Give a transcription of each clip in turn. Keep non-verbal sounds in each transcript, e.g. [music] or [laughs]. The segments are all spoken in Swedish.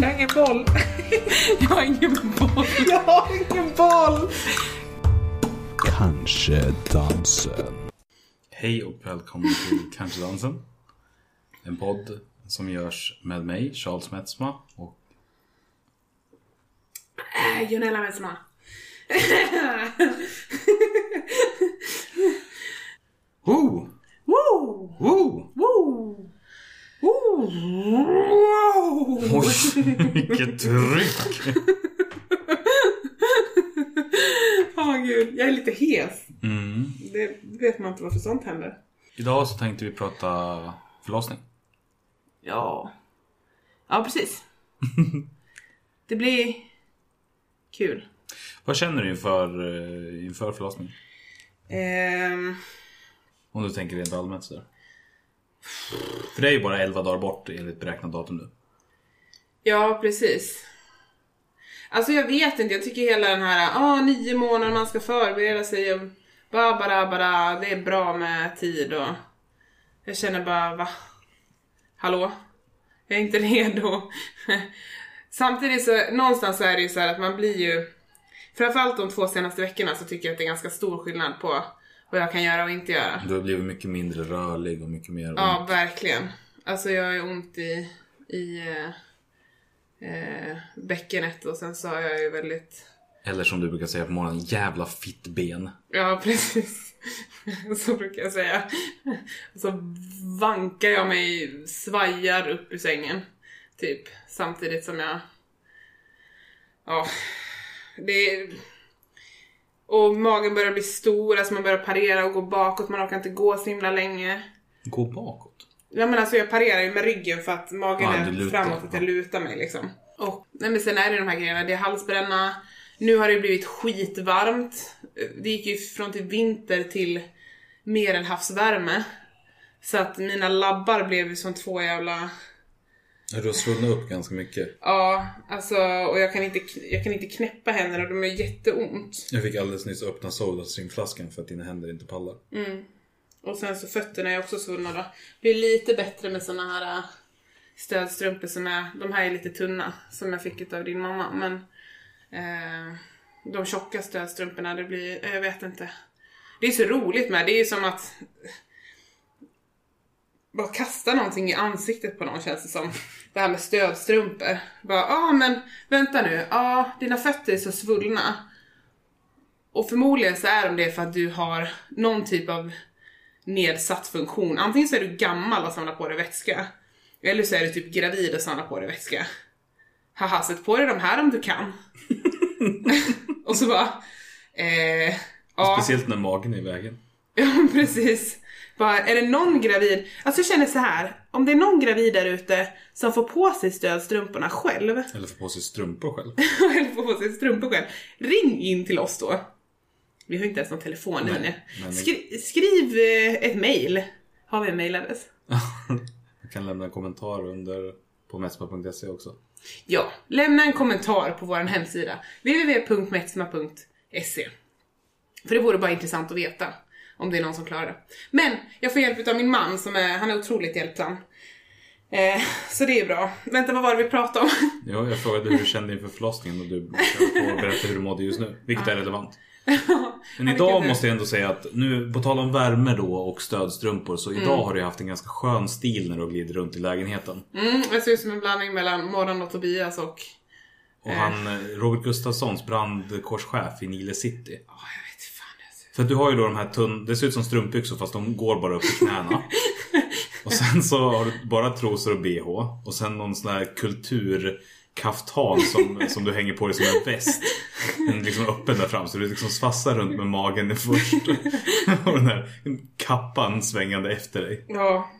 Jag har ingen boll. [laughs] Jag har ingen boll. Jag har ingen boll. Kanske dansen. Hej och välkommen till Kanske dansen. En podd som görs med mig, Charles Metzma och Äh, Jonella Messma. Woo! Woo! Woo! Woo! Oj, vilket tryck! [laughs] Åh gud, jag är lite hes. Mm. Det vet man inte varför sånt händer. Idag så tänkte vi prata förlossning. Ja. Ja, precis. [laughs] Det blir kul. Vad känner du inför, eh, inför förlossning? Ehm, Om du tänker rent allmänt sådär. För det är ju bara 11 dagar bort enligt beräknat datum nu. ja, precis. Alltså jag vet inte, jag tycker hela den här, ah, nio månader man ska förbereda sig och ba, bara, bara, det är bra med tid och jag känner bara, va? Hallå? Jag är inte [laughs] redo. Samtidigt så, någonstans så är det ju så här att man blir ju, framförallt de två senaste veckorna så tycker jag att det är ganska stor skillnad på vad jag kan göra och inte göra. Du har blivit mycket mindre rörlig och mycket mer Ja, verkligen. Alltså jag har ju ont i, i eh, eh, bäckenet och sen så har jag ju väldigt... Eller som du brukar säga på morgonen, jävla fittben. Ja, [laughs] precis. så brukar jag säga. Så vankar jag mig, svajar upp ur sängen. Typ. Samtidigt som jag... Ja. Det är... Och magen börjar bli stor, alltså man börjar parera och gå bakåt, man orkar inte gå så himla länge. Gå bakåt. Ja men alltså jag parerar ju med ryggen för att magen Ja, är lutar. framåt, att jag lutar mig liksom. Och nej men sen är det de här grejerna, det är halsbränna, nu har det blivit skitvarmt. Det gick ju från typ vinter till mer än havsvärme. Så att mina labbar blev ju som två jävla, Du har svullnat upp ganska mycket. ja alltså och jag kan inte, jag kan inte knäppa händerna, de är jätteont. Jag fick alldeles nyss öppna Sodastream-flaskan för att dina händer inte pallar. Och sen så fötterna är också svullna då. Det är lite bättre med såna här äh, stödstrumpor som är, de här är lite tunna, som jag fick av din mamma. Men eh, de tjocka stödstrumporna, det blir, jag vet inte. Det är så roligt med, det är ju som att bara kasta någonting i ansiktet på någon känns det som. Det här med stödstrumpor. Bara, ja ah, men vänta nu, ja ah, dina fötter är så svullna. Och förmodligen så är de det för att du har någon typ av nedsatt funktion. Antingen så är du gammal och samlar på dig vätska. Eller så är du typ gravid och samlar på dig vätska. Haha, sätt på dig de här om du kan. [laughs] [laughs] och så bara... Eh, ja, Speciellt när magen är i vägen. Ja, [laughs] precis. Bara, är det någon gravid... Alltså jag känner så här. Om det är någon gravid där ute som får på sig stödstrumporna själv. Eller få på sig strumpor själv. [laughs] eller får på sig strumpor själv. Ring in till oss då. Vi har inte ens någon telefon. Nej, nu. men- Skri skriv eh, ett mail. Har vi en mailadress? [laughs] Jag kan lämna en kommentar under på metsma.se också. Ja, lämna en kommentar på vår hemsida. www.metsma.se För det vore bara intressant att veta om det är någon som klarar det. Men jag får hjälp av min man som är, han är otroligt hjälpsam. Eh, så det är bra. Vänta, vad var det vi pratade om? [laughs] Ja, jag frågade hur du kände inför förlossningen och du kan få berätta hur du mådde just nu. Vilket är relevant. Men [laughs] idag måste jag ändå säga att nu, på tal om värme då och stödstrumpor, så idag har du haft en ganska skön stil när du har glidit runt i lägenheten. Mm, jag ser ut som en blandning mellan Morran och Tobias och... Och han, eh, Robert Gustafssons brandkårschef i Nile City. Åh, jag vet För att du har ju då de här tunn... Det ser ut som strumpbyxor fast de går bara upp i knäna. och sen så har du bara trosor och bh. Och sen någon sån här kulturkaftan som, som du hänger på dig som en väst. Den liksom öppen där fram så du liksom svassar runt med magen först. och den här kappan svängande efter dig. Ja.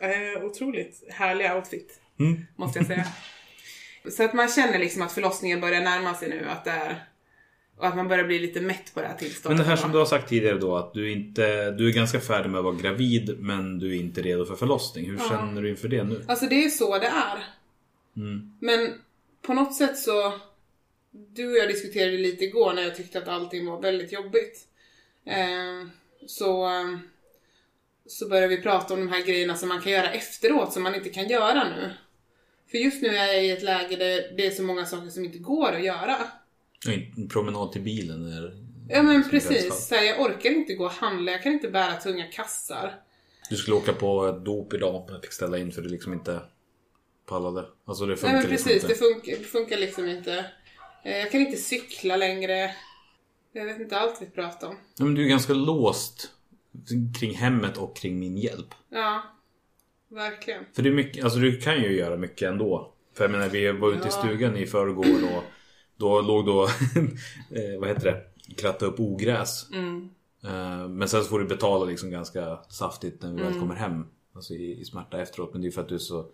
Eh, otroligt härlig outfit. Mm. Måste jag säga. Så att man känner liksom att förlossningen börjar närma sig nu. Att det är... Och att man börjar bli lite mätt på det här tillståndet. Men det här som du har sagt tidigare då att du inte... Du är ganska färdig med att vara gravid men du är inte redo för förlossning. Hur känner du inför det nu? Alltså det är så det är. Men på något sätt så... Du och jag diskuterade lite igår när jag tyckte att allting var väldigt jobbigt. Eh, så... Så började vi prata om de här grejerna som man kan göra efteråt som man inte kan göra nu. För just nu är jag i ett läge där det är så många saker som inte går att göra. En promenad till bilen är... Ja men precis, här, jag orkar inte gå och handla, jag kan inte bära tunga kassar. Du skulle åka på ett dop idag men fick ställa in för du liksom inte pallade. Alltså det Nej funkar men liksom precis, inte. det funkar, funkar liksom inte. Eh, Jag kan inte cykla längre. Jag vet inte allt vi pratar om. Ja, men du är ganska låst kring hemmet och kring min hjälp. Ja, verkligen. För det är mycket, alltså du kan ju göra mycket ändå. För jag menar vi var ute i Ja. stugan i förrgår och då låg då, [laughs] eh, vad heter det, kratta upp ogräs. Mm. Eh, Men sen så får du betala liksom ganska saftigt när vi Mm. väl kommer hem. Alltså i, i smärta efteråt. Men det är för att du är så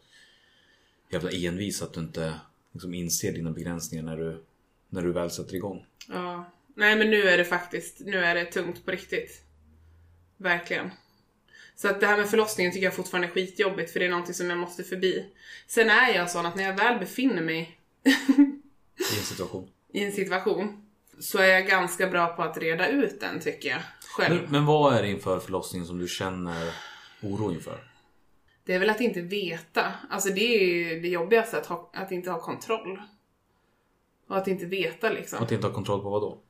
jävla envis att du inte liksom inser dina begränsningar när du, när du väl sätter igång. Ja. Nej men nu är det faktiskt, nu är det tungt på riktigt. Verkligen. Så att det här med förlossningen tycker jag fortfarande är skitjobbigt för det är någonting som jag måste förbi. Sen är jag sån att när jag väl befinner mig [laughs] I en situation. i en situation så är jag ganska bra på att reda ut den tycker jag. Själv. Men, men vad är det inför förlossningen som du känner oro inför? Det är väl att inte veta. Alltså det är ju det jobbigaste, att, ha, att inte ha kontroll. Och att inte veta liksom. Att inte ha kontroll på vad då?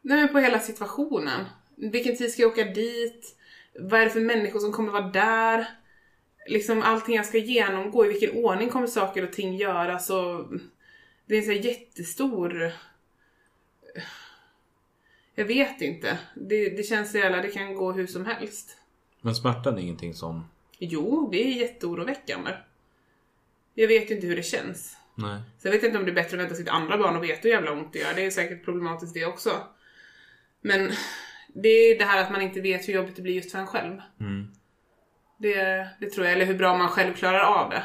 Nej men på hela situationen. Vilken tid ska jag åka dit? Vad är det för människor som kommer vara där? Liksom allting jag ska genomgå, i vilken ordning kommer saker och ting göras och det är en så jättestor... Jag vet inte. Det, det känns så jävla, det kan gå hur som helst. Men smärtan är ingenting som... Jo, det är jätteoroväckande. Jag vet inte hur det känns. Nej. Så jag vet inte om det är bättre att vänta sitt andra barn och veta hur jävla ont det gör. Det är säkert problematiskt det också. Men det är det här att man inte vet hur jobbigt det blir just för en själv. Mm. Det, det tror jag, eller hur bra man själv klarar av det.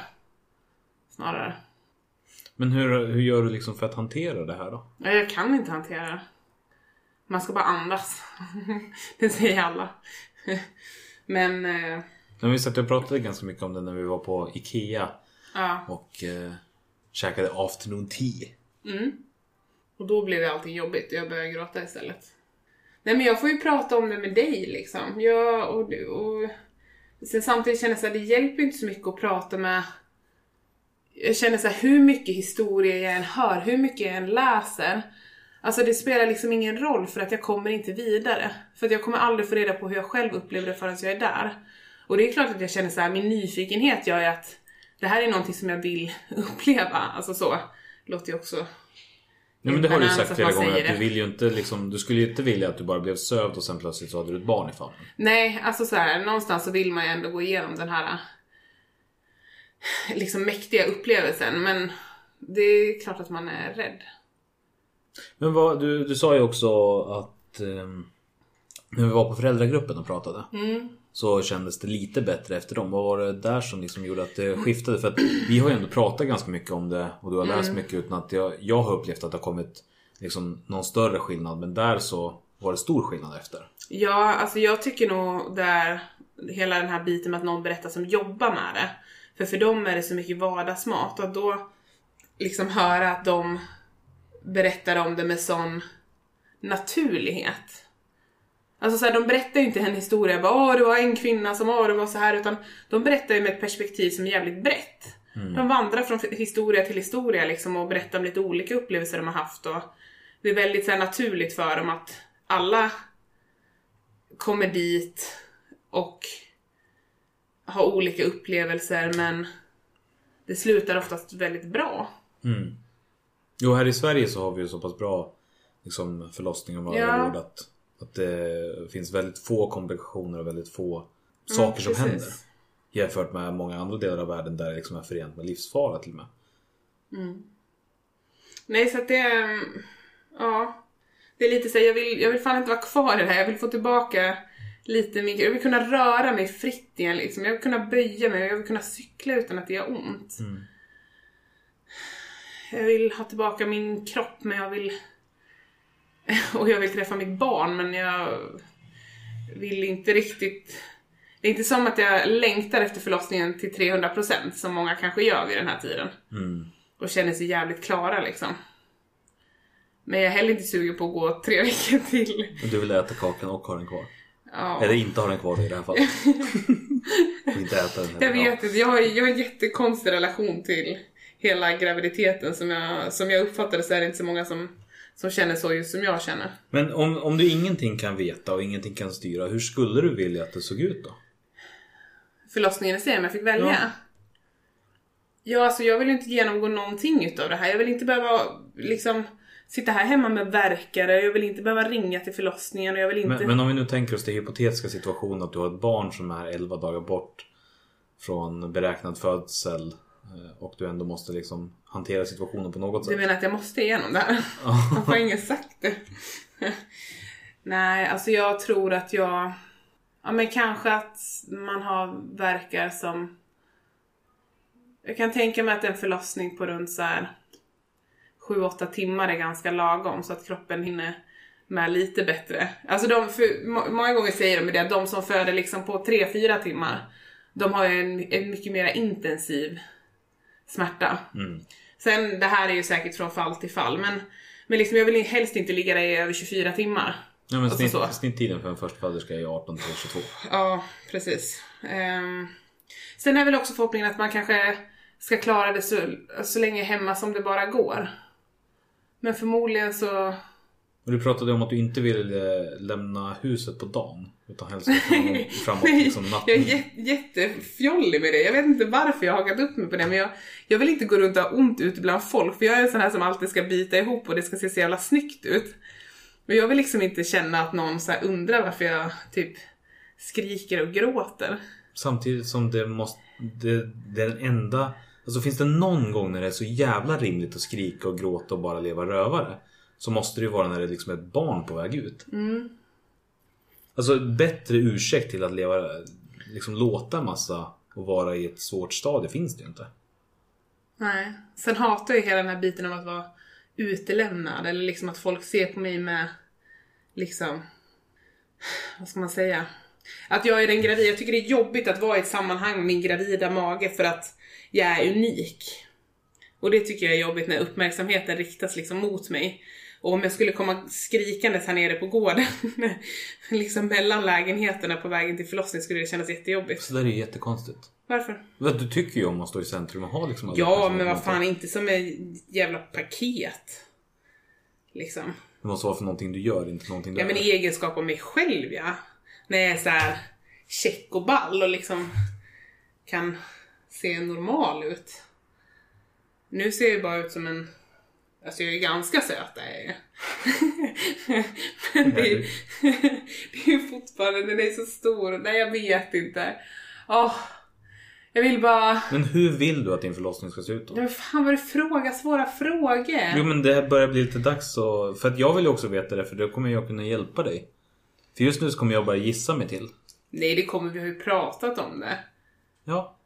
Snarare. Men hur, hur gör du liksom för att hantera det här då? Ja, Jag kan inte hantera det. Man ska bara andas. [laughs] det säger alla. Men, eh, Men vi satt och pratade ganska mycket om det när vi var på IKEA ja. och eh, käkade afternoon tea. Mm. Och då blev det allting jobbigt och jag började gråta istället. Nej men jag får ju prata om det med dig liksom. Jag, och, och sen samtidigt känner jag här, det hjälper inte så mycket att prata med jag känner så här, hur mycket historia jag än hör, hur mycket jag än läser. Alltså det spelar liksom ingen roll för att jag kommer inte vidare. För att jag kommer aldrig få reda på hur jag själv upplever det förrän jag är där. Och det är klart att jag känner så här, min nyfikenhet gör ju att det här är någonting som jag vill [laughs] uppleva. Alltså så. Låter ju också Ja, men det har du ju sagt flera gånger att du vill ju inte liksom, du skulle ju inte vilja att du bara blev sövd och sen plötsligt så hade du ett barn i famnen. Nej, alltså så här, någonstans så vill man ju ändå gå igenom den här [laughs] liksom mäktiga upplevelsen. Men det är klart att man är rädd. Men vad, du, du sa ju också att ehm, när vi var på föräldragruppen och pratade Mm. så kändes det lite bättre efter dem. Vad var det där som liksom gjorde att det skiftade? För att vi har ju ändå pratat ganska mycket om det och du har läst Mm. mycket utan att jag, jag har upplevt att det har kommit liksom någon större skillnad. Men där så var det stor skillnad efter. Ja, alltså jag tycker nog där hela den här biten med att någon berättar som jobbar med det. För för dem är det så mycket vardagsmat och att då liksom höra att de berättar om det med sån naturlighet. Alltså så här, de berättar ju inte en historia bara åh det var en kvinna som åh det var så här utan de berättar ju med ett perspektiv som är jävligt brett. De vandrar från historia till historia liksom och berättar om lite olika upplevelser de har haft och det är väldigt så här, naturligt för dem att alla kommer dit och har olika upplevelser men det slutar oftast väldigt bra. Mm. Jo, här i Sverige så har vi ju så pass bra liksom, förlossning och Ja. mödravård att, att det finns väldigt få komplikationer och väldigt få saker som precis. händer. Jämfört med många andra delar av världen där det liksom är förenat med livsfara till och med. Nej så att det, är- ja. Det är lite så jag vill, jag vill fan inte vara kvar i det här. Jag vill få tillbaka lite mer, jag vill kunna röra mig fritt igen liksom. Jag vill kunna böja mig, jag vill kunna cykla utan att det gör ont. Mm. Jag vill ha tillbaka min kropp men jag vill [laughs] och jag vill träffa mitt barn men jag vill inte riktigt det är inte som att jag längtar efter förlossningen till 300% som många kanske gör vid den här tiden. Mm. Och känner sig jävligt klara liksom. Men jag är heller inte sugen på att gå tre [laughs] veckor till. Och Du vill äta kakan och ha den kvar. Ja. Eller inte ha den kvar i det här fallet. [laughs] inte äta den. Jag vet inte, jag har, jag har en jättekonstig relation till hela graviditeten som jag, som jag uppfattade så är det inte så många som, som känner så just som jag känner. Men om, om du ingenting kan veta och ingenting kan styra, hur skulle du vilja att det såg ut då? Förlossningen i sig, om jag fick välja. Ja. Ja, alltså jag vill inte genomgå någonting utav det här. Jag vill inte behöva liksom sitta här hemma med verkare. Jag vill inte behöva ringa till förlossningen och jag vill inte... Men, men om vi nu tänker oss den hypotetiska situationen att du har ett barn som är 11 dagar bort från beräknad födsel eh, och du ändå måste liksom hantera situationen på något Du sätt. menar att jag måste igenom det här? [laughs] Varför har ingen sagt det? [laughs] Nej, alltså jag tror att jag... Ja men kanske att man har verkar som... Jag kan tänka mig att en förlossning på runt så här 7-8 timmar är ganska lagom så att kroppen hinner med lite bättre. Alltså de, för, må- många gånger säger de det att de som föder liksom på 3-4 timmar, de har ju en, en mycket mer intensiv smärta. Sen det här är ju säkert från fall till fall men, men liksom jag vill helst inte ligga där i över 24 timmar. Ja, men Alltså snitt, så. snitttiden för en förstföderska är 18 till 22. Ja, precis. Ehm, sen är väl också förhoppningen att man kanske ska klara det så, så länge hemma som det bara går. Men förmodligen så... Och du pratade om att du inte vill lämna huset på dagen. Utan helst [laughs] framåt liksom natten. jag är jä- jättefjollig med det. Jag vet inte varför jag har hakat upp mig på det men jag, jag vill inte gå runt och ha ont ute bland folk för jag är en sån här som alltid ska bita ihop och det ska se så jävla snyggt ut. Men jag vill liksom inte känna att någon så undrar varför jag typ skriker och gråter. Samtidigt som det måste... Det, det är den enda... Alltså finns det någon gång när det är så jävla rimligt att skrika och gråta och bara leva rövare. Så måste det ju vara när det liksom är ett barn på väg ut. Alltså bättre ursäkt till att leva... Liksom låta massa och vara i ett svårt stadie finns det ju inte. Nej. Sen hatar jag hela den här biten av att vara utelämnad eller liksom att folk ser på mig med liksom vad ska man säga? Att jag är den gravida. Jag tycker det är jobbigt att vara i ett sammanhang med min gravida mage för att jag är unik. Och det tycker jag är jobbigt när uppmärksamheten riktas liksom mot mig. Och om jag skulle komma skrikandes här nere på gården, [laughs] liksom mellan lägenheterna på vägen till förlossning skulle det kännas jättejobbigt. Så där är ju jättekonstigt. Varför? Du tycker ju om att stå i centrum och ha liksom Ja, men vad fan, inte som ett jävla paket. Liksom. Det måste vara för någonting du gör, inte någonting du Ja, men i egenskap av mig själv, ja. När jag är så här check och ball och liksom kan se normal ut. Nu ser jag bara ut som en... Alltså jag är ganska söt är jag ju. [laughs] Men det är, [laughs] det är fortfarande, den är så stor. Nej, jag vet inte. Åh, jag vill bara... Men hur vill du att din förlossning ska se ut då? Men fan vad du frågar svåra frågor. Jo men det börjar bli lite dags så... För att jag vill ju också veta det för då kommer jag kunna hjälpa dig. För just nu så kommer jag bara gissa mig till. Nej, det kommer vi har ju pratat om det. Ja.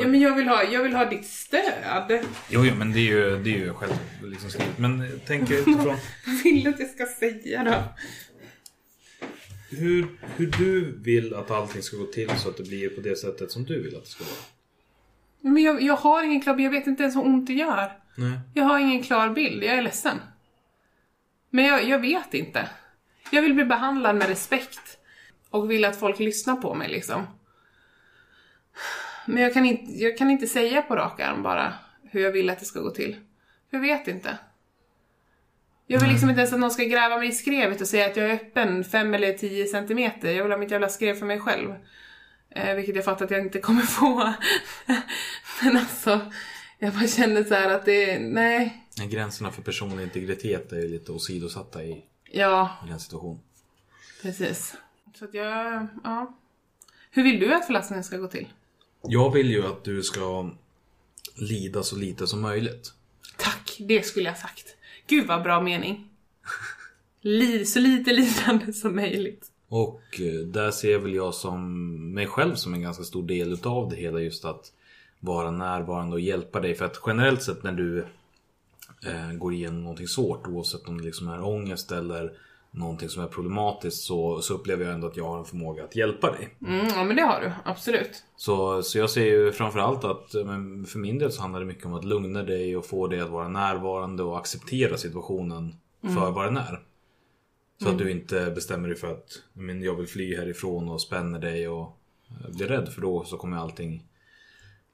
Ja, men jag vill ha, jag vill ha ditt stöd. Jo, jo men det är ju, det är ju själv liksom skrivet. Men tänk utifrån Vad [laughs] vill du att jag ska säga då? hur, hur du vill att allting ska gå till så att det blir på det sättet som du vill att det ska vara. Men jag, jag har ingen klar bild, jag vet inte ens hur ont det gör. Nej. Jag har ingen klar bild, jag är ledsen. Men jag, jag vet inte. Jag vill bli behandlad med respekt. Och vill att folk lyssnar på mig liksom. Men jag kan inte, jag kan inte säga på rak arm bara hur jag vill att det ska gå till. Jag vet inte. Jag vill liksom inte ens att någon ska gräva mig i skrevet och säga att jag är öppen 5 eller 10 centimeter. Jag vill ha mitt jävla skrev för mig själv. Eh, vilket jag fattar att jag inte kommer få. [laughs] Men alltså, jag bara känner så här att det, nej. Gränserna för personlig integritet är ju lite åsidosatta i, Ja, i den situationen. precis. Så att jag, ja. Hur vill du att förlossningen ska gå till? Jag vill ju att du ska lida så lite som möjligt. Tack, det skulle jag sagt. Gud vad bra mening. Li, så lite lidande som möjligt. Och eh, där ser väl jag som mig själv som en ganska stor del utav det hela just att vara närvarande och hjälpa dig. För att generellt sett när du eh, går igenom någonting svårt oavsett om det liksom är ångest eller någonting som är problematiskt så, så upplever jag ändå att jag har en förmåga att hjälpa dig. Mm, ja men det har du, absolut. Så, så jag ser ju framförallt att för min del så handlar det mycket om att lugna dig och få dig att vara närvarande och acceptera situationen för vad den är. Så att du inte bestämmer dig för att men jag vill fly härifrån och spänner dig och blir rädd för då så kommer allting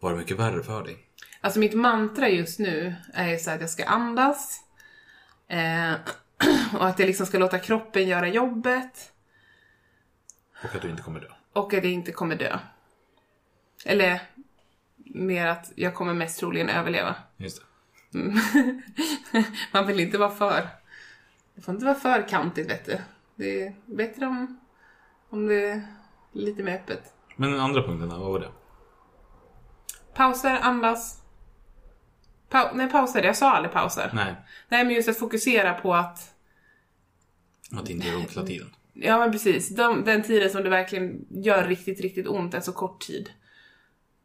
vara mycket värre för dig. Alltså mitt mantra just nu är ju så att jag ska andas. Eh, [clears throat] och att jag liksom ska låta kroppen göra jobbet. Och att du inte kommer dö. Och att jag inte kommer dö. Eller mer att jag kommer mest troligen överleva. Just det. [laughs] Man vill inte vara för... Det får inte vara för kantigt vet du. Det är bättre om, om det är lite mer öppet. Men den andra punkten, vad var det? Pauser, andas. Pau nej, pauser. Jag sa aldrig pauser. Nej, Nej, men just att fokusera på att... att inte göra ont hela tiden. Ja, men precis. De, den tiden som det verkligen gör riktigt, riktigt ont är så kort tid.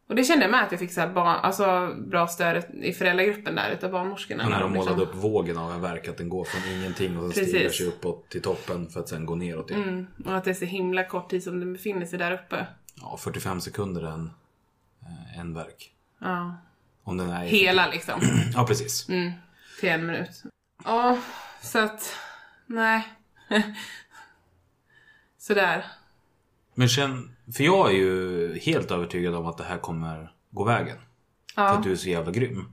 Och det kände jag med att jag fick så här barn, alltså, bra stöd i föräldragruppen där utav barnmorskorna. När de Liksom. målade upp vågen av en verk, att den går från ingenting och Precis. stiger sig uppåt till toppen för att sen gå neråt igen. Mm, och att det är så himla kort tid som den befinner sig där uppe. Ja, 45 sekunder en, eh, en verk. Ja. Om den är Hela liksom. [clears throat] Ja, precis. Mm, till en minut. Ja, så att... Nej. [laughs] Sådär. Men känn, för jag är ju helt övertygad om att det här kommer gå vägen. För Ja. att du är så jävla grym.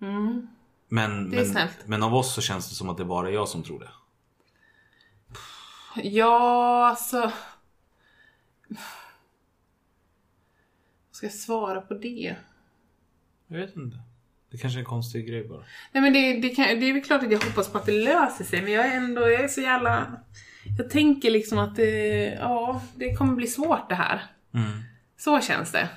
Mm. Men, Det är men, snällt. men av oss så känns det som att det bara är jag som tror det. Ja, alltså... Vad ska jag svara på det? Jag vet inte. Det kanske är en konstig grej bara. Nej men det, det, kan, det är väl klart att jag hoppas på att det löser sig men jag är ändå, jag är så jävla... Jag tänker liksom att det, ja, det kommer bli svårt det här. Mm. Så känns det.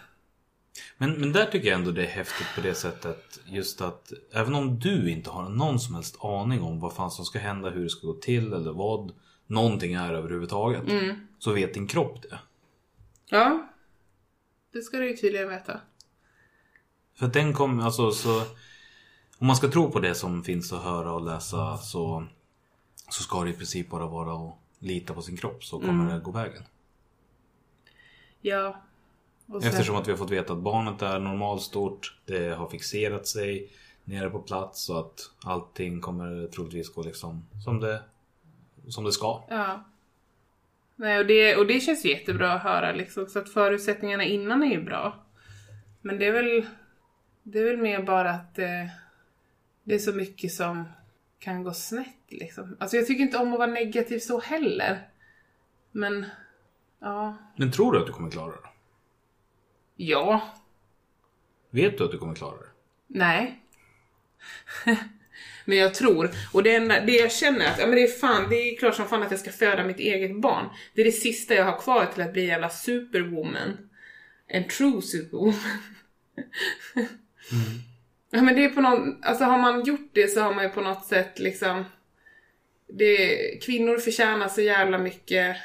Men, men där tycker jag ändå det är häftigt på det sättet just att även om du inte har någon som helst aning om vad fan som ska hända, hur det ska gå till eller vad någonting är överhuvudtaget. Så vet din kropp det. Ja. Det ska du ju tydligen veta. För att den kommer, alltså så Om man ska tro på det som finns att höra och läsa så Så ska det i princip bara vara att lita på sin kropp så kommer det gå vägen. Ja. Och sen- Eftersom att vi har fått veta att barnet är normalstort, det har fixerat sig nere på plats så att allting kommer troligtvis gå liksom som det, som det ska. Ja. Nej, och det, och det känns jättebra att höra liksom. Så att förutsättningarna innan är ju bra. Men det är väl, det är väl mer bara att det, det är så mycket som kan gå snett liksom. Alltså jag tycker inte om att vara negativ så heller. Men, ja. Men tror du att du kommer klara det? Ja. Vet du att du kommer klara det? Nej. [laughs] Men jag tror, och det, enda, det jag känner att, ja men det är fan, det är klart som fan att jag ska föda mitt eget barn. Det är det sista jag har kvar till att bli en jävla superwoman. En true superwoman. [laughs] Ja men det är på någon, alltså har man gjort det så har man ju på något sätt liksom det, kvinnor förtjänar så jävla mycket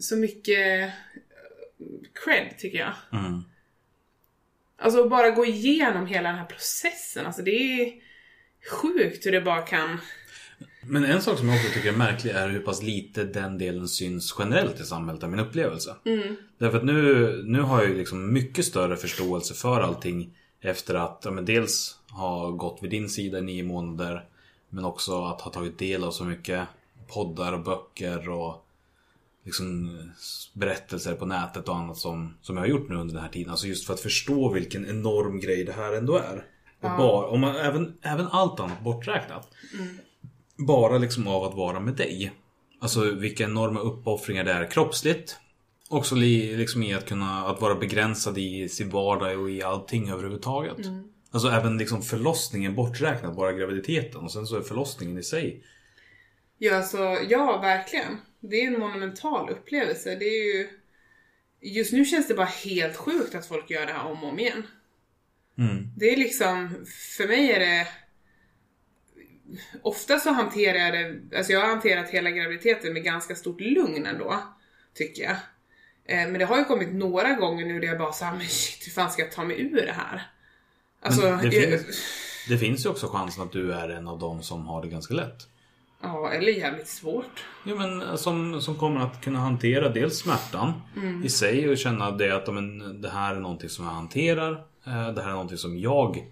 så mycket cred tycker jag. Mm. Alltså att bara gå igenom hela den här processen, alltså det är sjukt hur det bara kan... Men en sak som jag också tycker är märklig är hur pass lite den delen syns generellt i samhället, är min upplevelse. Därför att nu, nu har jag ju liksom mycket större förståelse för allting efter att ja, men dels ha gått vid din sida i nio månader men också att ha tagit del av så mycket poddar och böcker och liksom berättelser på nätet och annat som, som jag har gjort nu under den här tiden. Alltså just för att förstå vilken enorm grej det här ändå är. Och bara, om man, även, även allt annat borträknat. Bara liksom av att vara med dig. Alltså vilka enorma uppoffringar det är kroppsligt. Också li, liksom i att kunna att vara begränsad i sin vardag och i allting överhuvudtaget. Alltså även liksom förlossningen borträknat, bara graviditeten. Och sen så är förlossningen i sig. Ja, alltså, ja, verkligen. Det är en monumental upplevelse. Det är ju... Just nu känns det bara helt sjukt att folk gör det här om och om igen. Mm. Det är liksom, för mig är det... Ofta så hanterar jag det, alltså jag har hanterat hela graviditeten med ganska stort lugn ändå, tycker jag. Eh, Men det har ju kommit några gånger nu där jag bara såhär, men shit hur fan ska jag ta mig ur det här? Alltså, det jag- finns- Det finns ju också chansen att du är en av dem som har det ganska lätt. ja, eller jävligt svårt. Jo men eh, som, som kommer att kunna hantera dels smärtan i sig och känna det att ja, men, det här är någonting som jag hanterar. eh, Det här är någonting som jag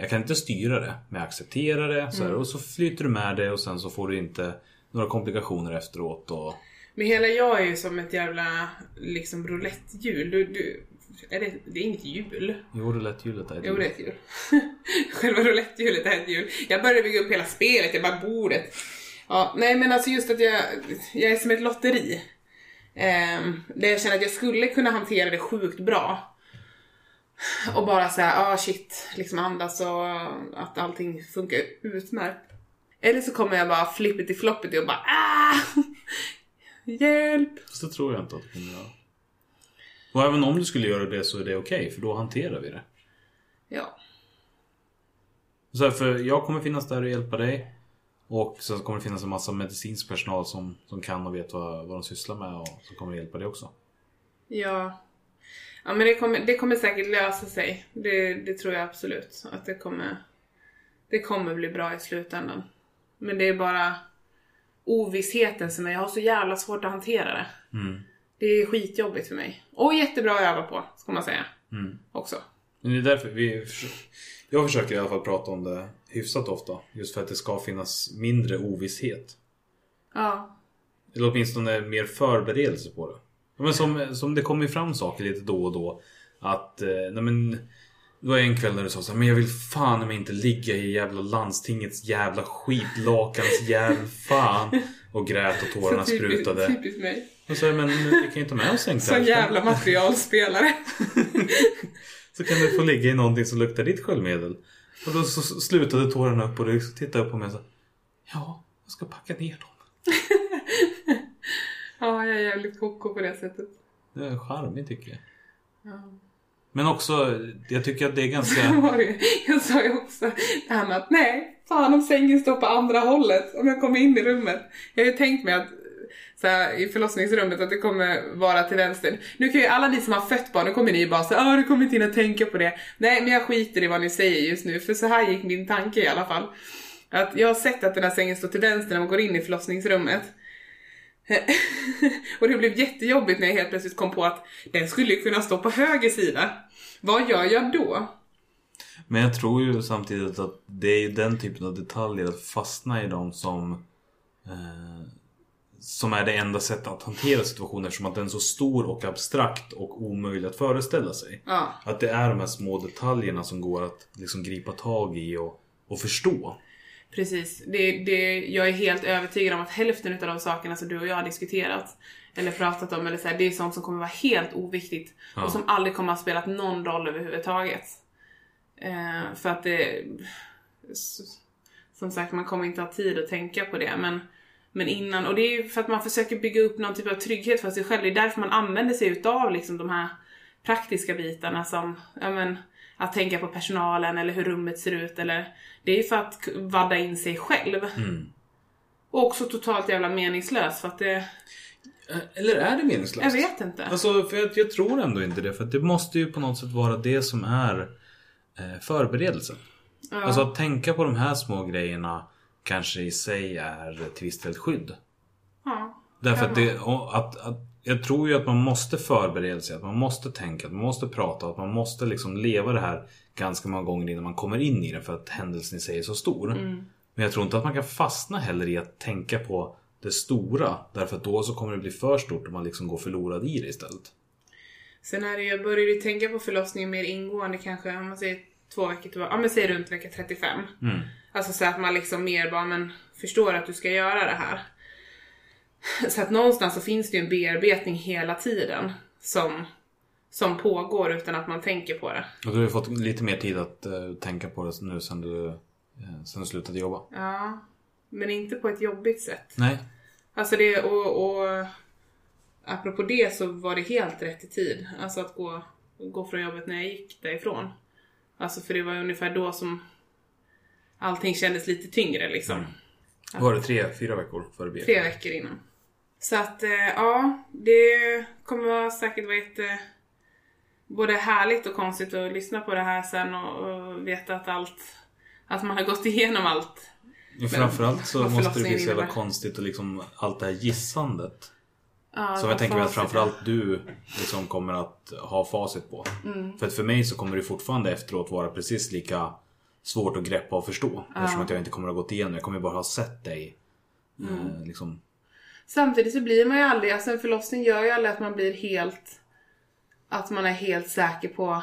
Jag kan inte styra det men jag accepterar det. Så här, och så flyter du med det och sen så får du inte några komplikationer efteråt. Och, Men hela jag är ju som ett jävla liksom roulettehjul. Du, du, är det, det är inget hjul. Jo, roulettehjulet är ett Jo, hjul. det är ett hjul. [laughs] Själva roulettehjulet är ett hjul. Jag började bygga upp hela spelet, jag bara bordet. Ja, nej men alltså just att jag, jag är som ett lotteri. Um, där jag känner att jag skulle kunna hantera det sjukt bra. Och bara säga, ah shit, liksom andas och att allting funkar utmärkt. Eller så kommer jag bara flippity floppity och bara ah! [laughs] Hjälp! Fast det tror jag inte att du kommer göra. Och även om du skulle göra det så är det okej, för då hanterar vi det. Ja. Så här, för jag kommer finnas där och hjälpa dig. Och sen kommer det finnas en massa medicinsk personal som, som kan och vet vad, vad de sysslar med och som kommer hjälpa dig också. Ja. Ja men det kommer, det kommer säkert lösa sig. Det, det tror jag absolut. Att det kommer, det kommer bli bra i slutändan. Men det är bara ovissheten som är, jag har så jävla svårt att hantera det. Mm. Det är skitjobbigt för mig. Och jättebra att öva på, ska man säga. Mm. Också. Men det är därför vi Jag försöker i alla fall prata om det hyfsat ofta. Just för att det ska finnas mindre ovisshet. Ja. Eller åtminstone mer förberedelse på det. Men som, som det kommer fram saker lite då och då. Att, eh, nej men Det var en kväll när du sa så här, men jag vill fan men inte ligga i jävla landstingets jävla skitlakans jävla fan. Och grät och tårarna Så typiskt- sprutade. Typiskt mig. Och så, men vi kan ju ta med oss en kväll. jävla materialspelare. [laughs] Så kan du få ligga i någonting som luktar ditt sköljmedel. Och då så slutade tårarna upp och du tittade upp på mig och sa Ja, jag ska packa ner dem. Ja, jag är jävligt koko på det sättet. Det är charmigt tycker jag. Ja. Men också, jag tycker att det är ganska... [laughs] Jag sa ju också det här med att nej, fan om sängen står på andra hållet, om jag kommer in i rummet. Jag har ju tänkt mig att så här, i förlossningsrummet att det kommer vara till vänster. Nu kan ju alla ni som har fött barn, nu kommer ni ju bara säga ah du kommer inte hinna tänka på det. Nej, men jag skiter i vad ni säger just nu, för så här gick min tanke i alla fall. Att jag har sett att den här sängen står till vänster när man går in i förlossningsrummet. [laughs] och det blev jättejobbigt när jag helt plötsligt kom på att den skulle ju kunna stå på höger sida. Vad gör jag då? Men jag tror ju samtidigt att det är ju den typen av detaljer att fastna i dem som eh, som är det enda sättet att hantera situationen eftersom att den är så stor och abstrakt och omöjlig att föreställa sig. Ja, Att det är de här små detaljerna som går att liksom gripa tag i och, och förstå. Precis. Det, det, jag är helt övertygad om att hälften av de sakerna som du och jag har diskuterat eller pratat om, eller så här, det är sånt som kommer vara helt oviktigt Ja. och som aldrig kommer ha spelat någon roll överhuvudtaget. Eh, för att det... Som sagt, man kommer inte ha tid att tänka på det, men men innan, och det är ju för att man försöker bygga upp någon typ av trygghet för sig själv. Det är därför man använder sig utav liksom de här praktiska bitarna som, ja men, att tänka på personalen eller hur rummet ser ut eller, det är ju för att vadda in sig själv. Mm. Och också totalt jävla meningslöst för att det, Eh, Eller är det meningslöst? jag vet inte. Alltså, för jag, jag tror ändå inte det. För det måste ju på något sätt vara det som är eh, förberedelsen. ja. Alltså att tänka på de här små grejerna kanske i sig är till ett skydd. ja. Därför att, det, att, att jag tror ju att man måste förbereda sig, att man måste tänka, att man måste prata, att man måste liksom leva det här ganska många gånger innan man kommer in i det för att händelsen i sig är så stor. Mm. Men jag tror inte att man kan fastna heller i att tänka på det stora därför att då så kommer det bli för stort och man liksom går förlorad i det istället. Sen är det, jag började ju tänka på förlossningen mer ingående kanske, om man säger två veckor tillbaka, ja men säg runt vecka 35. Mm. Alltså så att man liksom mer bara, men förstår att du ska göra det här. [laughs] Så att någonstans så finns det ju en bearbetning hela tiden som, som pågår utan att man tänker på det. Och du har ju fått lite mer tid att eh, tänka på det nu sen du, eh, sen du slutade jobba. Ja, men inte på ett jobbigt sätt. Nej. Alltså det, och, och apropå det så var det helt rätt i tid. Alltså att gå, gå från jobbet när jag gick därifrån. Alltså för det var ungefär då som allting kändes lite tyngre liksom. Mm. Var det tre, fyra veckor före BF? Tre veckor innan. Så att eh, ja, det kommer säkert vara jätte både härligt och konstigt att lyssna på det här sen och, och veta att allt, att man har gått igenom allt. Ja, framförallt så måste det bli så jävla konstigt och liksom allt det här gissandet. Ja, Som jag tänker mig att framförallt du liksom kommer att ha facit på. Mm. För att för mig så kommer det fortfarande efteråt vara precis lika svårt att greppa och förstå. Eftersom att jag inte kommer att ha gått igenom Jag kommer bara ha sett dig. Mm. Eh, liksom. Samtidigt så blir man ju aldrig, alltså en förlossning gör ju aldrig att man blir helt att man är helt säker på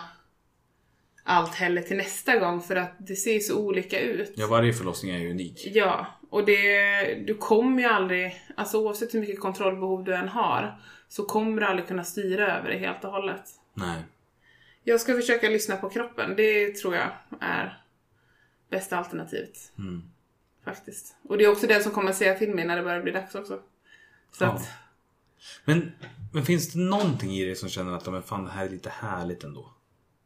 allt heller till nästa gång för att det ser så olika ut. Ja, varje förlossning är ju unik. Ja, och det, du kommer ju aldrig, alltså oavsett hur mycket kontrollbehov du än har, så kommer du aldrig kunna styra över det helt och hållet. Nej. Jag ska försöka lyssna på kroppen, det tror jag är bästa alternativet. Mm. Faktiskt. Och det är också den som kommer att säga till mig när det börjar bli dags också. Så Ja. att, Men, men finns det någonting i dig som känner att men fan, det här är lite härligt ändå?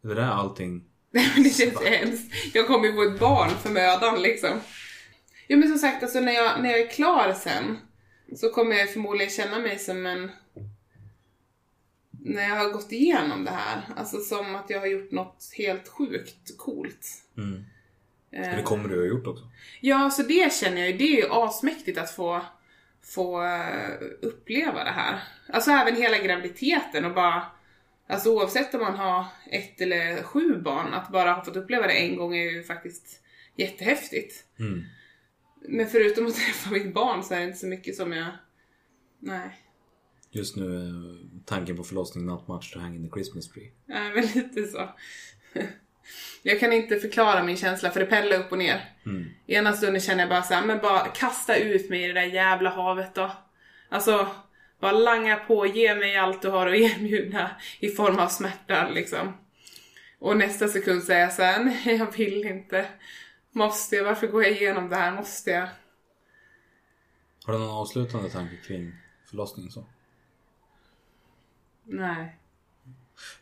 Är det där allting? men [laughs] det känns hemskt. Jag kommer ju få ett barn för mödan liksom. Jo men som sagt, alltså när jag, när jag är klar sen så kommer jag förmodligen känna mig som en... När jag har gått igenom det här, alltså som att jag har gjort något helt sjukt coolt. Mm. Eh, Det kommer du ha gjort också. Ja, så det känner jag ju, det är ju asmäktigt att få, få eh, uppleva det här. Alltså även hela graviditeten och bara, alltså oavsett om man har ett eller sju barn, att bara ha fått uppleva det en gång är ju faktiskt jättehäftigt. Mm. Men förutom att [laughs] träffa mitt barn så är det inte så mycket som jag, nej. Just nu är tanken på förlossning not much to hang in the Christmas tree. Ja, men lite så. [laughs] Jag kan inte förklara min känsla för det pendlar upp och ner. Mm. Ena stunden känner jag bara så här, men bara kasta ut mig i det där jävla havet då. Alltså, bara langa på, ge mig allt du har att [laughs] erbjuda i form av smärta liksom. Och nästa sekund säger jag så här, nej jag vill inte. Måste jag? Varför går jag igenom det här? Måste jag? Har du någon avslutande tanke kring förlossningen så? Nej.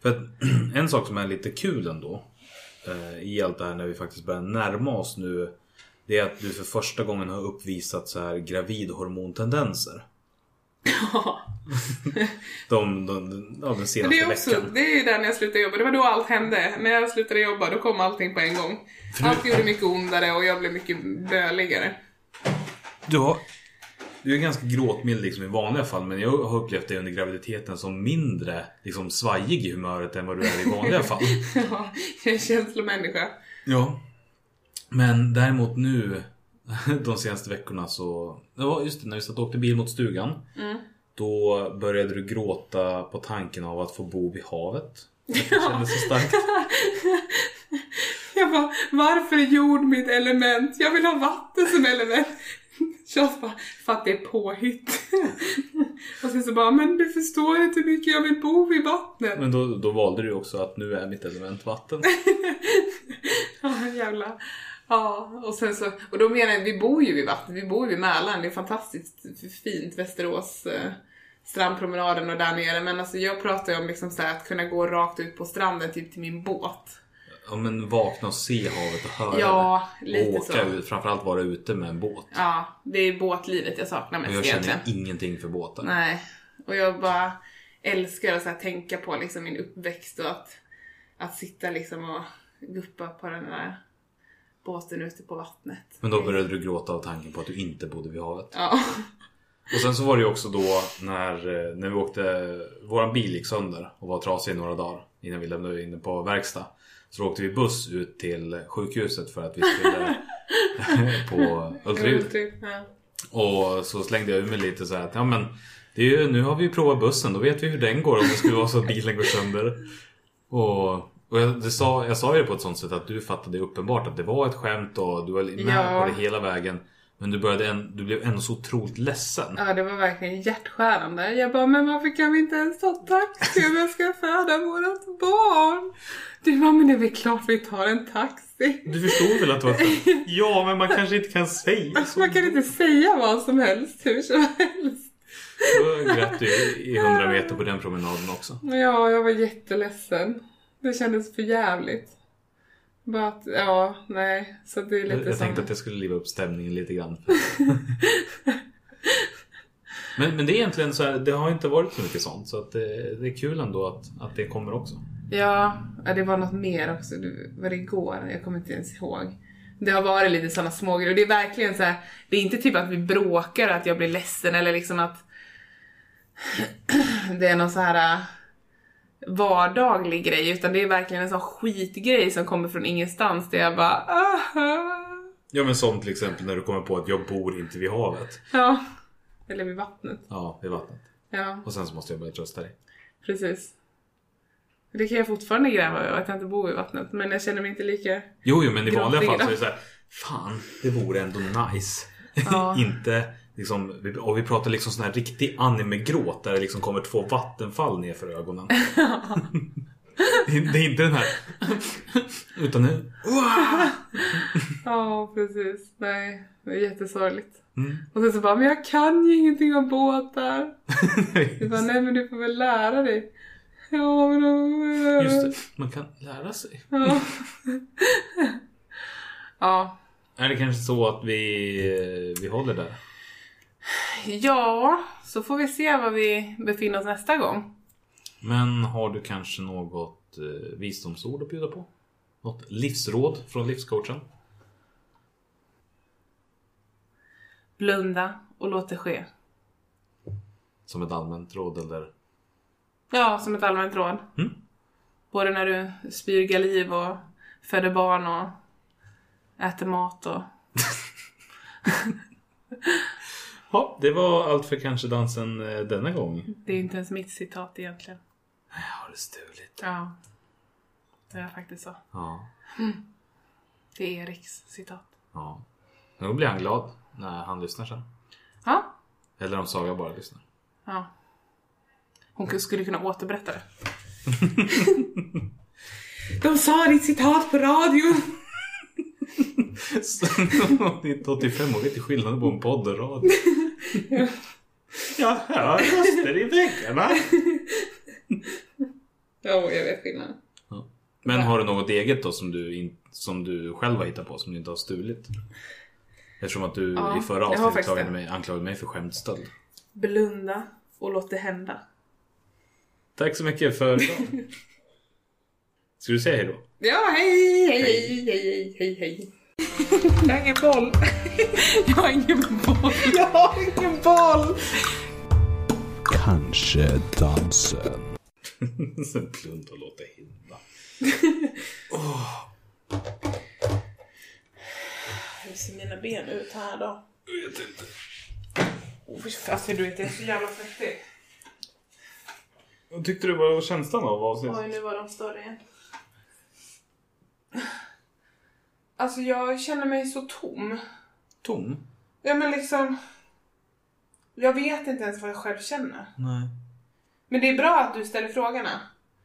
För att [clears throat] en sak som är lite kul ändå eh, i allt det här när vi faktiskt börjar närma oss nu. Det är att du för första gången har uppvisat så här gravidhormontendenser. Ja. De, de, de, ja, den Men senaste det är också, veckan. det är ju där när jag slutade jobba. Det var då allt hände. När jag slutade jobba, då kom allting på en gång. Allt gjorde mycket ondare och jag blev mycket böligare. Du, har, du är ganska gråtmild liksom i vanliga fall men jag har upplevt dig under graviditeten som mindre liksom, svajig i humöret än vad du är i vanliga fall. [laughs] Ja, jag är en känslomänniska. Ja. Men däremot nu [laughs] de senaste veckorna så... Ja just det, när vi satt och åkte bil mot stugan. Då började du gråta på tanken av att få bo vid havet. Det kändes så starkt. [laughs] Jag bara, varför är jord mitt element? Jag vill ha vatten som element. [laughs] Charles bara, för att det är påhitt. [laughs] Och sen så bara, men du förstår inte hur mycket jag vill bo vid vattnet. Men då, då valde du också att nu är mitt element vatten. [laughs] Ja, jävla. Ja, och sen så, och då menar jag, vi bor ju vid vattnet, vi bor ju vid Mälaren, det är fantastiskt fint, Västerås, eh, strandpromenaden och där nere, men alltså jag pratar ju om liksom så att kunna gå rakt ut på stranden, typ till min båt. Ja men vakna och se havet och höra Ja, lite och åka så. ut, framförallt vara ute med en båt. Ja, det är båtlivet jag saknar Och mest jag känner egentligen. ingenting för båtar. Nej, och jag bara älskar att så tänka på liksom min uppväxt och att, att sitta liksom och guppa på den där båten ute på vattnet. Men då började du gråta av tanken på att du inte bodde vid havet. Ja. [laughs] Och sen så var det ju också då när, eh, när vi åkte, våran bil gick sönder och var trasig i några dagar innan vi lämnade in den på verkstad. Så då åkte vi buss ut till sjukhuset för att vi skulle [laughs] på ultraljud. Och så slängde jag ur mig lite så här att ja men det är ju, nu har vi ju provat bussen, då vet vi hur den går om det skulle vara så att bilen går sönder. Och, och jag, det sa, jag sa ju det på ett sånt sätt att du fattade uppenbart att det var ett skämt och du var med Ja. på det hela vägen. Men du, började en, du blev ändå så otroligt ledsen. Ja, det var verkligen hjärtskärande. Jag bara, men varför kan vi inte ens ta taxi om jag ska föda vårat barn? Du bara, men det är väl klart vi tar en taxi. Du förstod väl att det var [laughs] Ja, men man kanske inte kan säga så. Man kan inte säga vad som helst, hur som helst. Då grät du i 100 meter på den promenaden också. Ja, jag var jätteledsen. Det kändes för jävligt. Bara att, ja, nej. Så det är lite Jag, jag tänkte att jag skulle liva upp stämningen lite grann. Men, men det är egentligen så här, det har inte varit så mycket sånt. Så att det, det är kul ändå att, att det kommer också. Ja, det var något mer också. Det var det igår? Jag kommer inte ens ihåg. Det har varit lite sådana smågrejer och det är verkligen så här. Det är inte typ att vi bråkar, att jag blir ledsen eller liksom att [clears throat] det är någon så här vardaglig grej utan det är verkligen en sån skitgrej som kommer från ingenstans där jag bara aha. Ja men som till exempel när du kommer på att jag bor inte vid havet. Ja. Eller vid vattnet. Ja, vid vattnet. Ja, Och sen så måste jag börja trösta dig. precis. Det kan jag fortfarande gräva över att jag inte bor i vattnet. Men jag känner mig inte lika... Jo, jo, men i vanliga fall så är det Gråtfingrar. så här. Fan, det vore ändå nice. Ja. [laughs] inte liksom, och vi pratar liksom sån här riktig anime-gråt där det liksom kommer två vattenfall ner för ögonen. [laughs] det är inte den här. Utan nu. Ja, precis. Nej, det är jättesorgligt. Mm. Och sen så bara, men jag kan ju ingenting om båtar. [laughs] Jag bara, nej men du får väl lära dig. Ja, men då... Just det, man kan lära sig. Ja. [laughs] ja. Är det kanske så att vi, vi håller där? Ja, så får vi se var vi befinner oss nästa gång. Men har du kanske något eh, visdomsord att bjuda på? Något livsråd från livscoachen? Blunda och låt det ske. Som ett allmänt råd eller? Ja, som ett allmänt råd. Mm. Både när du spyr galiv och föder barn och äter mat och... [laughs] Ja, det var allt för kanske dansen eh, denna gång. Det är inte ens mitt citat egentligen. Jag har det stulit. Ja. Det är faktiskt så. Ja, Det är Eriks citat. ja. Då blir han glad när han lyssnar sen. Ja. Eller om Saga bara lyssnar. Ja. Hon skulle kunna återberätta det. [laughs] De sa ditt citat på radio! 1985 och vet inte skillnaden på en podd och radio. Jag hör röster i väggarna. Ja, jag vet skillnaden. Men har du något eget då som du, in, som du själv har hittat på som du inte har stulit? Eftersom att du Ja, i förra avsnittet anklagade mig, anklagade mig för skämtstöld. Blunda och låt det hända. Tack så mycket för idag. [laughs] Ska du säga hej då? Ja, hej, hej, hej, hej, hej, hej. Jag har ingen boll. [laughs] Jag har ingen boll. Jag har ingen boll. Kanske dansen. Sen plund och låt det hända. Hur ser mina ben ut här då? Jag vet inte. Oh, alltså du vet, jag är så jävla svettig. Vad tyckte du var känslan av avsnittet? Oj, nu var de större igen. Alltså jag känner mig så tom. Tom? Ja men liksom... Jag vet inte ens vad jag själv känner. Nej. Men det är bra att du ställer frågorna.